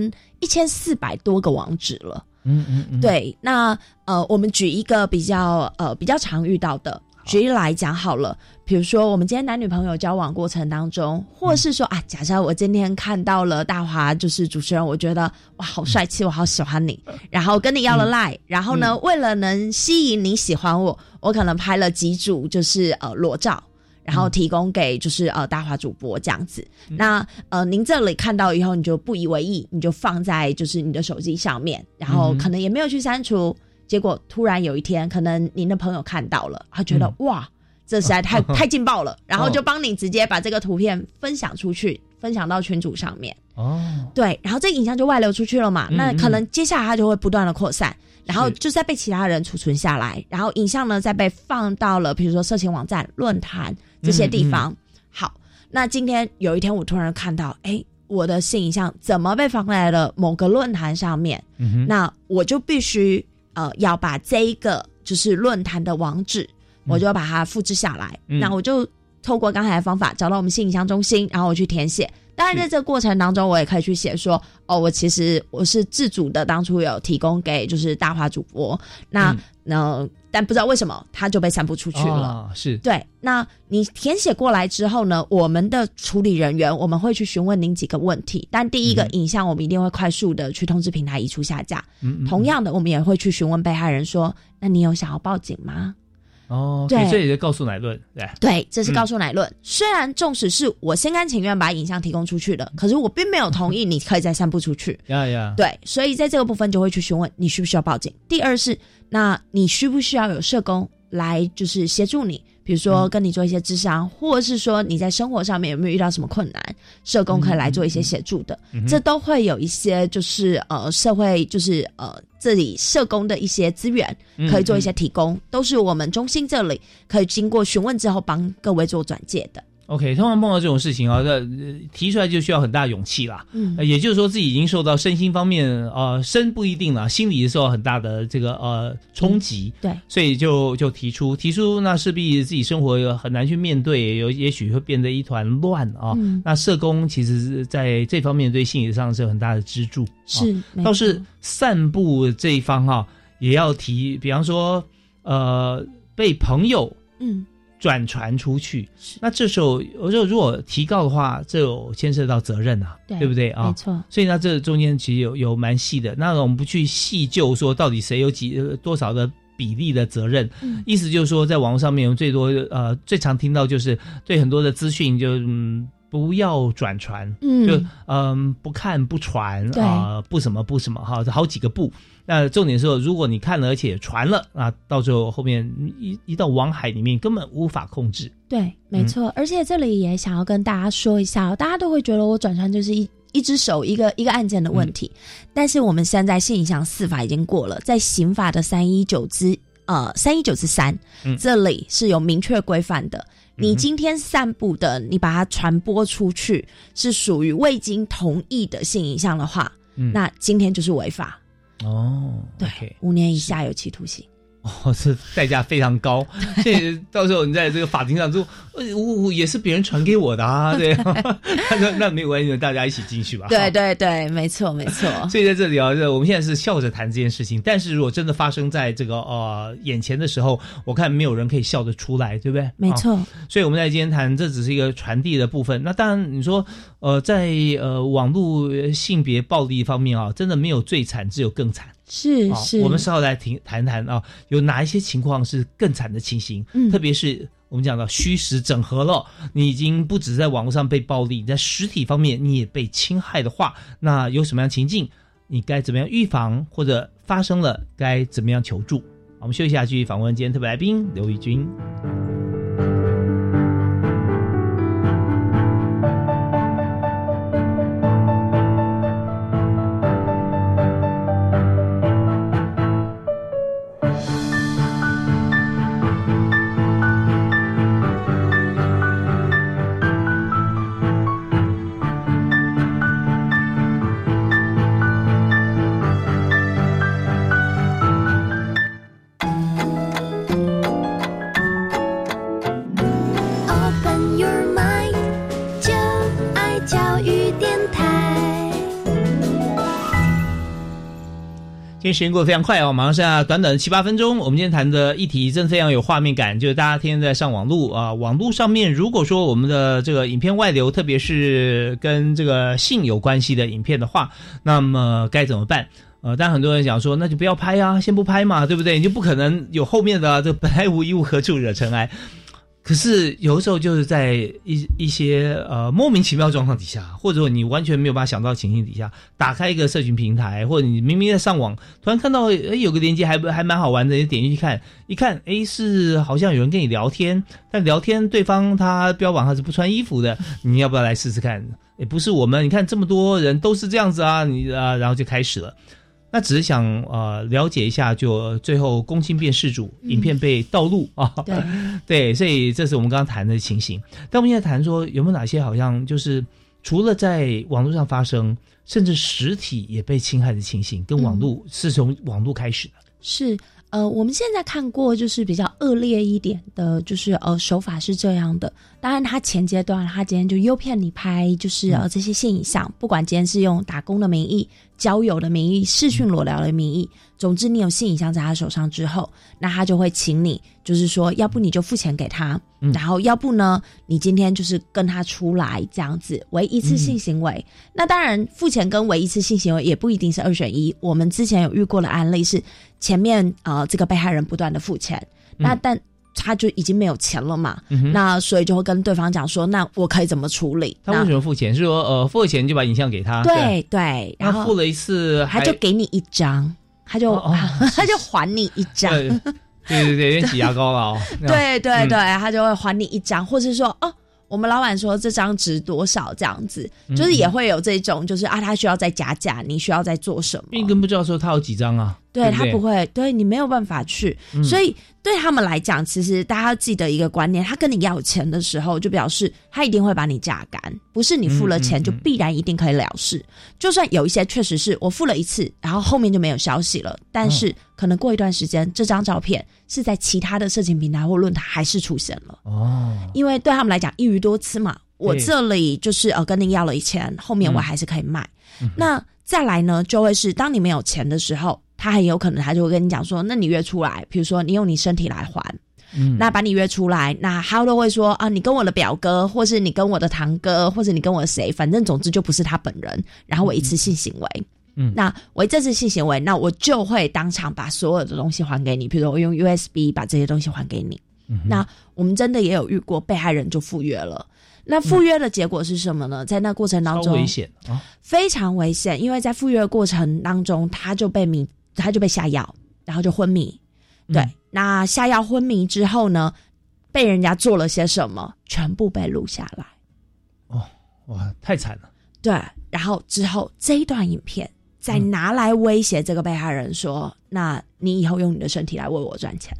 一千四百多个网址了。嗯嗯嗯，对，那呃，我们举一个比较呃比较常遇到的，举例来讲好了，比如说我们今天男女朋友交往过程当中，或是说啊，假设我今天看到了大华就是主持人，我觉得哇好帅气，我好喜欢你，然后跟你要了赖，然后呢，为了能吸引你喜欢我，我可能拍了几组就是呃裸照。然后提供给就是呃大华主播这样子，那呃您这里看到以后你就不以为意，你就放在就是你的手机上面，然后可能也没有去删除，结果突然有一天可能您的朋友看到了，他觉得、哇这实在太 <laughs> 太劲爆了，然后就帮你直接把这个图片分享出去，分享到群组上面。哦，对，然后这个影像就外流出去了嘛，嗯那可能接下来它就会不断的扩散，然后就再被其他人储存下来，然后影像呢再被放到了比如说色情网站、论坛这些地方。好，那今天有一天我突然看到，哎，我的性影像怎么被放在了某个论坛上面？嗯，那我就必须呃要把这一个就是论坛的网址，我就要把它复制下来。嗯那我就透过刚才的方法找到我们信影像中心，然后我去填写。当然，在这个过程当中，我也可以去写说，哦，我其实我是自主的，当初有提供给就是大华主播，那嗯那、但不知道为什么他就被散布出去了。哦是对，那你填写过来之后呢，我们的处理人员我们会去询问您几个问题。但第一个嗯影像，我们一定会快速的去通知平台移除下架。嗯嗯同样的，我们也会去询问被害人说：“那你有想要报警吗哦，对这也是告诉乃论，对，？”对，这是嗯告诉乃论。虽然纵使是我心甘情愿把影像提供出去的，可是我并没有同意你可以再散布出去。呀呀，对，所以在这个部分就会去询问你需不需要报警。第二是，那你需不需要有社工来就是协助你，比如说跟你做一些智商，或者是说你在生活上面有没有遇到什么困难，社工可以来做一些协助的。这都会有一些就是呃社会就是呃这里社工的一些资源嗯可以做一些提供，都是我们中心这里可以经过询问之后帮各位做转介的。OK，通常碰到这种事情啊，这、呃提出来就需要很大勇气啦。嗯。呃也就是说自己已经受到身心方面，呃，身不一定了，心理受到很大的这个呃冲击，对，所以就就提出提出，那势必自己生活有很难去面对，有也许会变得一团乱啊。嗯。那社工其实是在这方面对心理上是有很大的支柱，是倒是散步这一方哈、也要提，比方说呃被朋友嗯转传出去，那这时候我说如果提告的话，这有牵涉到责任啊，对不对啊？没错。所以呢，这中间其实有有蛮细的。那我们不去细究说到底谁有几呃多少的比例的责任，嗯意思就是说，在网络上面，我们最多呃最常听到就是对很多的资讯就嗯不要转传，嗯就嗯不看不传对啊、不什么不什么哈，好几个不。那重点是，如果你看了而且传了啊，到最后后面一一到网海里面根本无法控制。对，没错。而且这里也想要跟大家说一下哦，大家都会觉得我转传就是一一只手一个一个案件的问题，但是我们现在性影像司法已经过了，在刑法的三一九之呃三一九之三，嗯这里是有明确规范的。你今天散布的，你把它传播出去，是属于未经同意的性影像的话，嗯。那今天就是违法，哦，对五年以下有期徒刑。哦，这代价非常高，<laughs> 所以到时候你在这个法庭上就，呃，我我也是别人传给我的啊，<laughs> 对，<laughs> 他说那没有关系，大家一起进去吧。对对对，没错没错。所以在这里啊，这我们现在是笑着谈这件事情，但是如果真的发生在这个呃眼前的时候，我看没有人可以笑得出来，对不对？没错啊所以我们在今天谈，这只是一个传递的部分。那当然，你说呃，在呃网络性别暴力方面啊，真的没有最惨，只有更惨。啊是是，我们稍后来听谈谈啊，有哪一些情况是更惨的情形？嗯特别是我们讲到虚实整合了，你已经不止在网络上被暴力，在实体方面你也被侵害的话，那有什么样情境？你该怎么样预防，或者发生了该怎么样求助？我们休息一下，继续访问今天特别来宾刘宇君。时间过得非常快哦，马上剩下短短的七八分钟。我们今天谈的议题真非常有画面感，就是大家天天在上网络啊，网络上面如果说我们的这个影片外流，特别是跟这个性有关系的影片的话，那么该怎么办？呃，但很多人讲说，那就不要拍啊，先不拍嘛，对不对？你就不可能有后面的、这本来无一物，何处惹尘埃。可是有时候就是在一一些呃莫名其妙状况底下，或者说你完全没有办法想到情形底下，打开一个社群平台，或者你明明在上网，突然看到诶有个链接还还蛮好玩的，你点进去看，一看诶是好像有人跟你聊天，但聊天对方他标榜他是不穿衣服的，你要不要来试试看？也不是我们，你看这么多人都是这样子啊，你啊，然后就开始了。那只是想呃了解一下，就最后公亲变事主，影片被盗录啊，对 <laughs> 对，所以这是我们刚刚谈的情形。但我们现在谈说有没有哪些好像就是除了在网络上发生，甚至实体也被侵害的情形，跟网络是从网络开始的。是呃，我们现在看过就是比较恶劣一点的，就是呃手法是这样的。当然，他前阶段他今天就诱骗你拍，就是呃这些性影像，不管今天是用打工的名义、交友的名义、视讯裸聊的名义，总之你有性影像在他手上之后，那他就会请你，就是说，要不你就付钱给他，然后要不呢，你今天就是跟他出来这样子为一次性行为。那当然，付钱跟为一次性行为也不一定是二选一。我们之前有遇过的案例是，前面呃这个被害人不断的付钱，那但。他就已经没有钱了嘛，嗯那所以就会跟对方讲说，那我可以怎么处理？他为什么付钱？是说呃付了钱就把影像给他？那对对，然后付了一次，他就给你一张，他就、哦 <laughs> 他就还你一张，<laughs> 对对对对，有点挤牙膏了哦。<laughs> 对对嗯对，他就会还你一张，或是说哦。我们老板说这张值多少这样子，嗯就是也会有这种，就是啊，他需要再加价，你需要再做什么？因为你根本不知道说他有几张啊，对他不会，对你没有办法去，嗯所以对他们来讲，其实大家要记得一个观念：他跟你要钱的时候，就表示他一定会把你榨干，不是你付了钱就必然一定可以了事。就算有一些确实是我付了一次，然后后面就没有消息了，但是嗯可能过一段时间，这张照片是在其他的色情平台或论坛还是出现了，哦，因为对他们来讲一鱼多吃嘛。我对这里就是呃跟您要了一钱，后面我嗯还是可以卖。那再来呢，就会是当你没有钱的时候，他很有可能他就会跟你讲说，那你约出来，比如说你用你身体来还，嗯那把你约出来，那他都会说啊，你跟我的表哥，或是你跟我的堂哥，或者你跟我的谁，反正总之就不是他本人，然后我一次性行为。嗯那我这次性行为，那我就会当场把所有的东西还给你，比如说我用 USB 把这些东西还给你。嗯那我们真的也有遇过被害人就赴约了。那赴约的结果是什么呢？在那过程当中，危险啊！非常危险，因为在赴约的过程当中，他就被迷，他就被下药，然后就昏迷。对，嗯那下药昏迷之后呢，被人家做了些什么，全部被录下来。哦哇，太惨了。对，然后之后这一段影片再拿来威胁这个被害人说：“那你以后用你的身体来为我赚钱。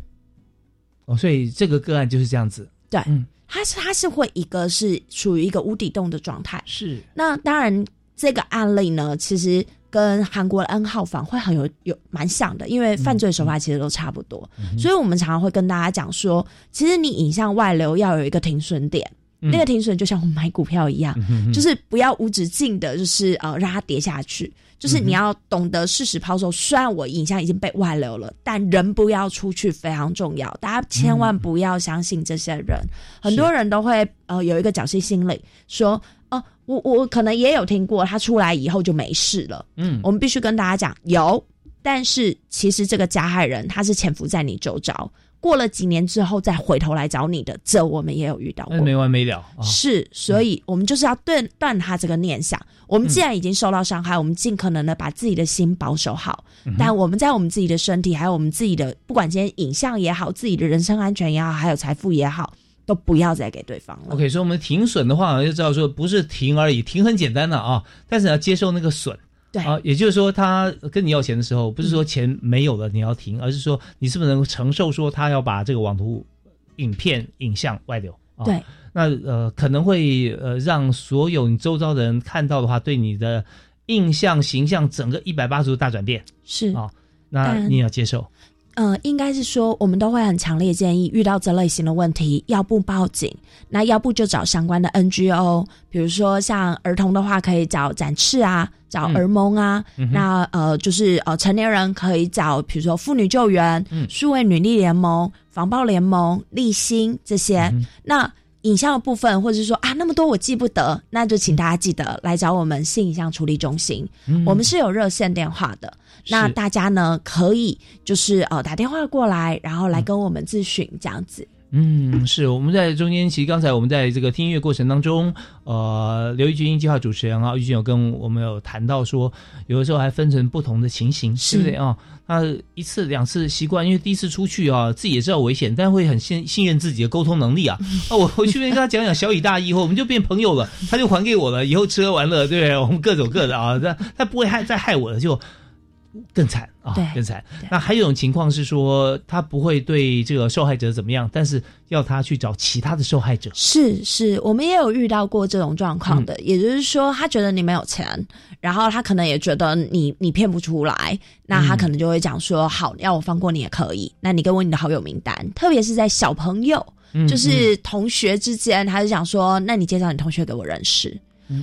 哦，所以这个个案就是这样子。”对，嗯，他是他是会一个是处于一个无底洞的状态。是那当然，这个案例呢，其实跟韩国的 N 号房会很有有蛮像的，因为犯罪手法其实都差不多。所以我们常常会跟大家讲说，其实你影像外流要有一个停损点。嗯那个停损就像我们买股票一样，就是不要无止境的，就是呃让它跌下去。就是你要懂得适时抛售。虽然我影像已经被外流了，但人不要出去非常重要。大家千万不要相信这些人。很多人都会呃有一个侥幸心理，说哦、我我可能也有听过，他出来以后就没事了。嗯我们必须跟大家讲，有，但是其实这个加害人他是潜伏在你周遭，过了几年之后再回头来找你的，这我们也有遇到过。没完没了啊！是，所以我们就是要断断他这个念想。我们既然已经受到伤害，我们尽可能的把自己的心保守好。但我们在我们自己的身体，还有我们自己的，不管今天影像也好，自己的人身安全也好，还有财富也好，都不要再给对方了。OK，所以我们停损的话，就知道说不是停而已，停很简单的啊，但是要接受那个损。对啊，也就是说，他跟你要钱的时候，不是说钱没有了你要停，而是说你是不是能够承受说他要把这个网图、影片、影像外流啊？对，那呃可能会呃让所有你周遭的人看到的话，对你的印象、形象整个一百八十度大转变是啊，那你也要接受。呃，应该是说，我们都会很强烈建议，遇到这类型的问题，要不报警，那要不就找相关的 NGO，比如说像儿童的话，可以找展翅啊，找儿盟啊，嗯那呃，就是呃，成年人可以找，比如说妇女救援、嗯。数位女力联盟、防暴联盟、立新这些。那影像的部分，或者是说啊，那么多我记不得，那就请大家记得来找我们性影像处理中心，嗯我们是有热线电话的。那大家呢可以就是呃打电话过来，然后来跟我们咨询这样子。嗯，是我们在中间，其实刚才我们在这个听音乐过程当中，呃，刘玉军计划主持人啊，玉军有跟我们有谈到说，有的时候还分成不同的情形，是对不对啊？那一次两次习惯，因为第一次出去啊，自己也知道危险，但会很信信任自己的沟通能力啊。啊，<laughs> 我回去跟他讲讲小以大义以后，我们就变朋友了，他就还给我了，以后吃喝玩乐，对不对？我们各走各的啊，他他不会害再害我了，就更惨啊，更惨。那还有一种情况是说，他不会对这个受害者怎么样，但是要他去找其他的受害者。是是，我们也有遇到过这种状况的，也就是说，他觉得你没有钱，然后他可能也觉得你你骗不出来，那他可能就会讲说，好，要我放过你也可以，那你给我你的好友名单，特别是在小朋友，嗯就是同学之间，他就讲说，那你介绍你同学给我认识。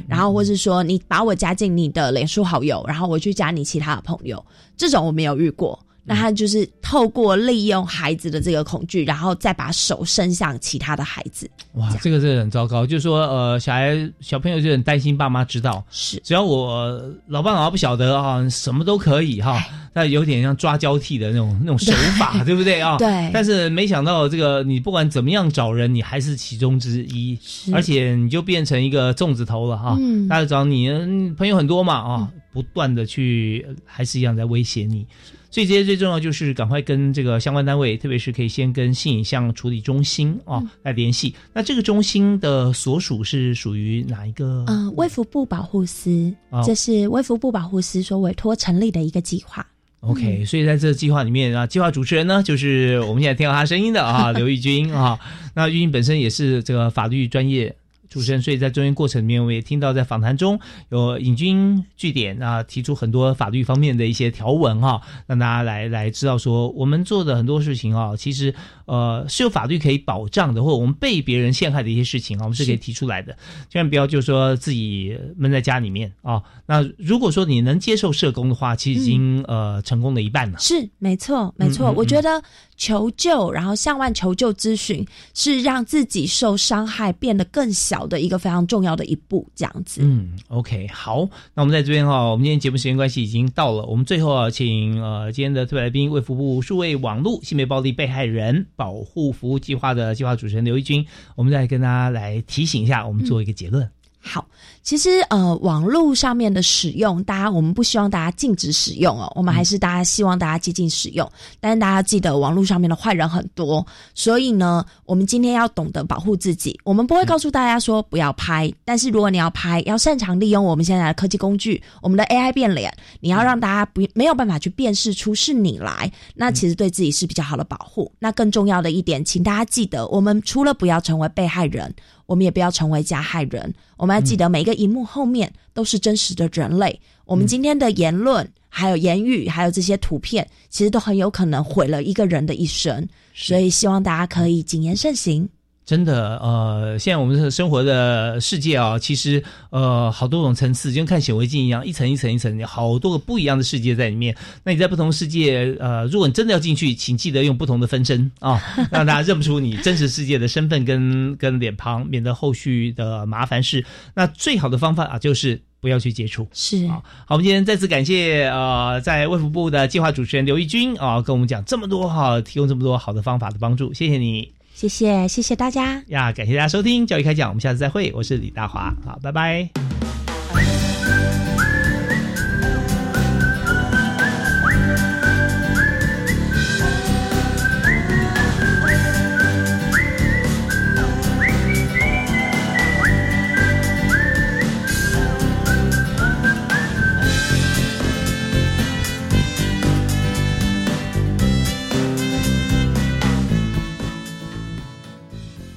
然后，或是说你把我加进你的脸书好友，然后我去加你其他的朋友，这种我没有遇过。那他就是透过利用孩子的这个恐惧，然后再把手伸向其他的孩子。哇，这个真的很糟糕。就是说，呃，小孩小朋友就很担心爸妈知道，是只要我老爸老妈不晓得啊，什么都可以哈。那有点像抓交替的那种那种手法，对不对啊？<laughs> 对但是没想到这个，你不管怎么样找人，你还是其中之一，而且你就变成一个粽子头了哈。嗯大家找你嗯朋友很多嘛啊，不断的去，呃还是一样在威胁你。所以这些最重要就是赶快跟这个相关单位，特别是可以先跟性影像处理中心啊、嗯来联系。那这个中心的所属是属于哪一个？呃、卫福部保护司，哦这是卫福部保护司所委托成立的一个计划。OK，所以在这个计划里面啊，计划主持人呢就是我们现在听到他声音的啊，<laughs> 刘玉军啊。那玉军本身也是这个法律专业出身，所以在中间过程里面，我也听到在访谈中有引经据典啊，提出很多法律方面的一些条文哈、让大家来来知道说，我们做的很多事情啊，其实呃是有法律可以保障的，或者我们被别人陷害的一些事情啊，我们是可以提出来的，千万不要就是说自己闷在家里面啊。那如果说你能接受社工的话，其实已经、呃成功了一半了。是，没错，没错。嗯嗯我觉得求救，然后向外求救咨询，是让自己受伤害变得更小的一个非常重要的一步。这样子，嗯，OK，好，那我们在这边哈、我们今天节目时间关系已经到了，我们最后啊，请呃今天的特别来宾，卫福部数位网络性别暴力被害人保护服务计划的计划主持人刘一军，我们再跟大家来提醒一下，我们做一个结论。好，其实呃，网络上面的使用，大家我们不希望大家禁止使用哦，我们还是大家希望大家接近使用。但是大家记得，网络上面的坏人很多，所以呢，我们今天要懂得保护自己。我们不会告诉大家说不要拍，但是如果你要拍，要擅长利用我们现在的科技工具，我们的 AI 变脸，你要让大家不没有办法去辨识出是你来，那其实对自己是比较好的保护。那更重要的一点，请大家记得，我们除了不要成为被害人。我们也不要成为加害人。我们要记得，每一个荧幕后面都是真实的人类。我们今天的言论、还有言语、还有这些图片，其实都很有可能毁了一个人的一生。所以，希望大家可以谨言慎行。真的，呃，现在我们生活的世界啊，其实呃好多种层次，就跟看显微镜一样，一层一层一层，好多个不一样的世界在里面。那你在不同世界，呃，如果你真的要进去，请记得用不同的分身啊，<laughs> 让大家认不出你真实世界的身份跟跟脸庞，免得后续的麻烦事。那最好的方法啊，就是不要去接触。是好，我们今天再次感谢呃，在卫福部的计划主持人刘义军啊，跟我们讲这么多哈、提供这么多好的方法的帮助，谢谢你。谢谢，谢谢大家。呀，感谢大家收听教育开讲，我们下次再会，我是李大华，好，拜拜。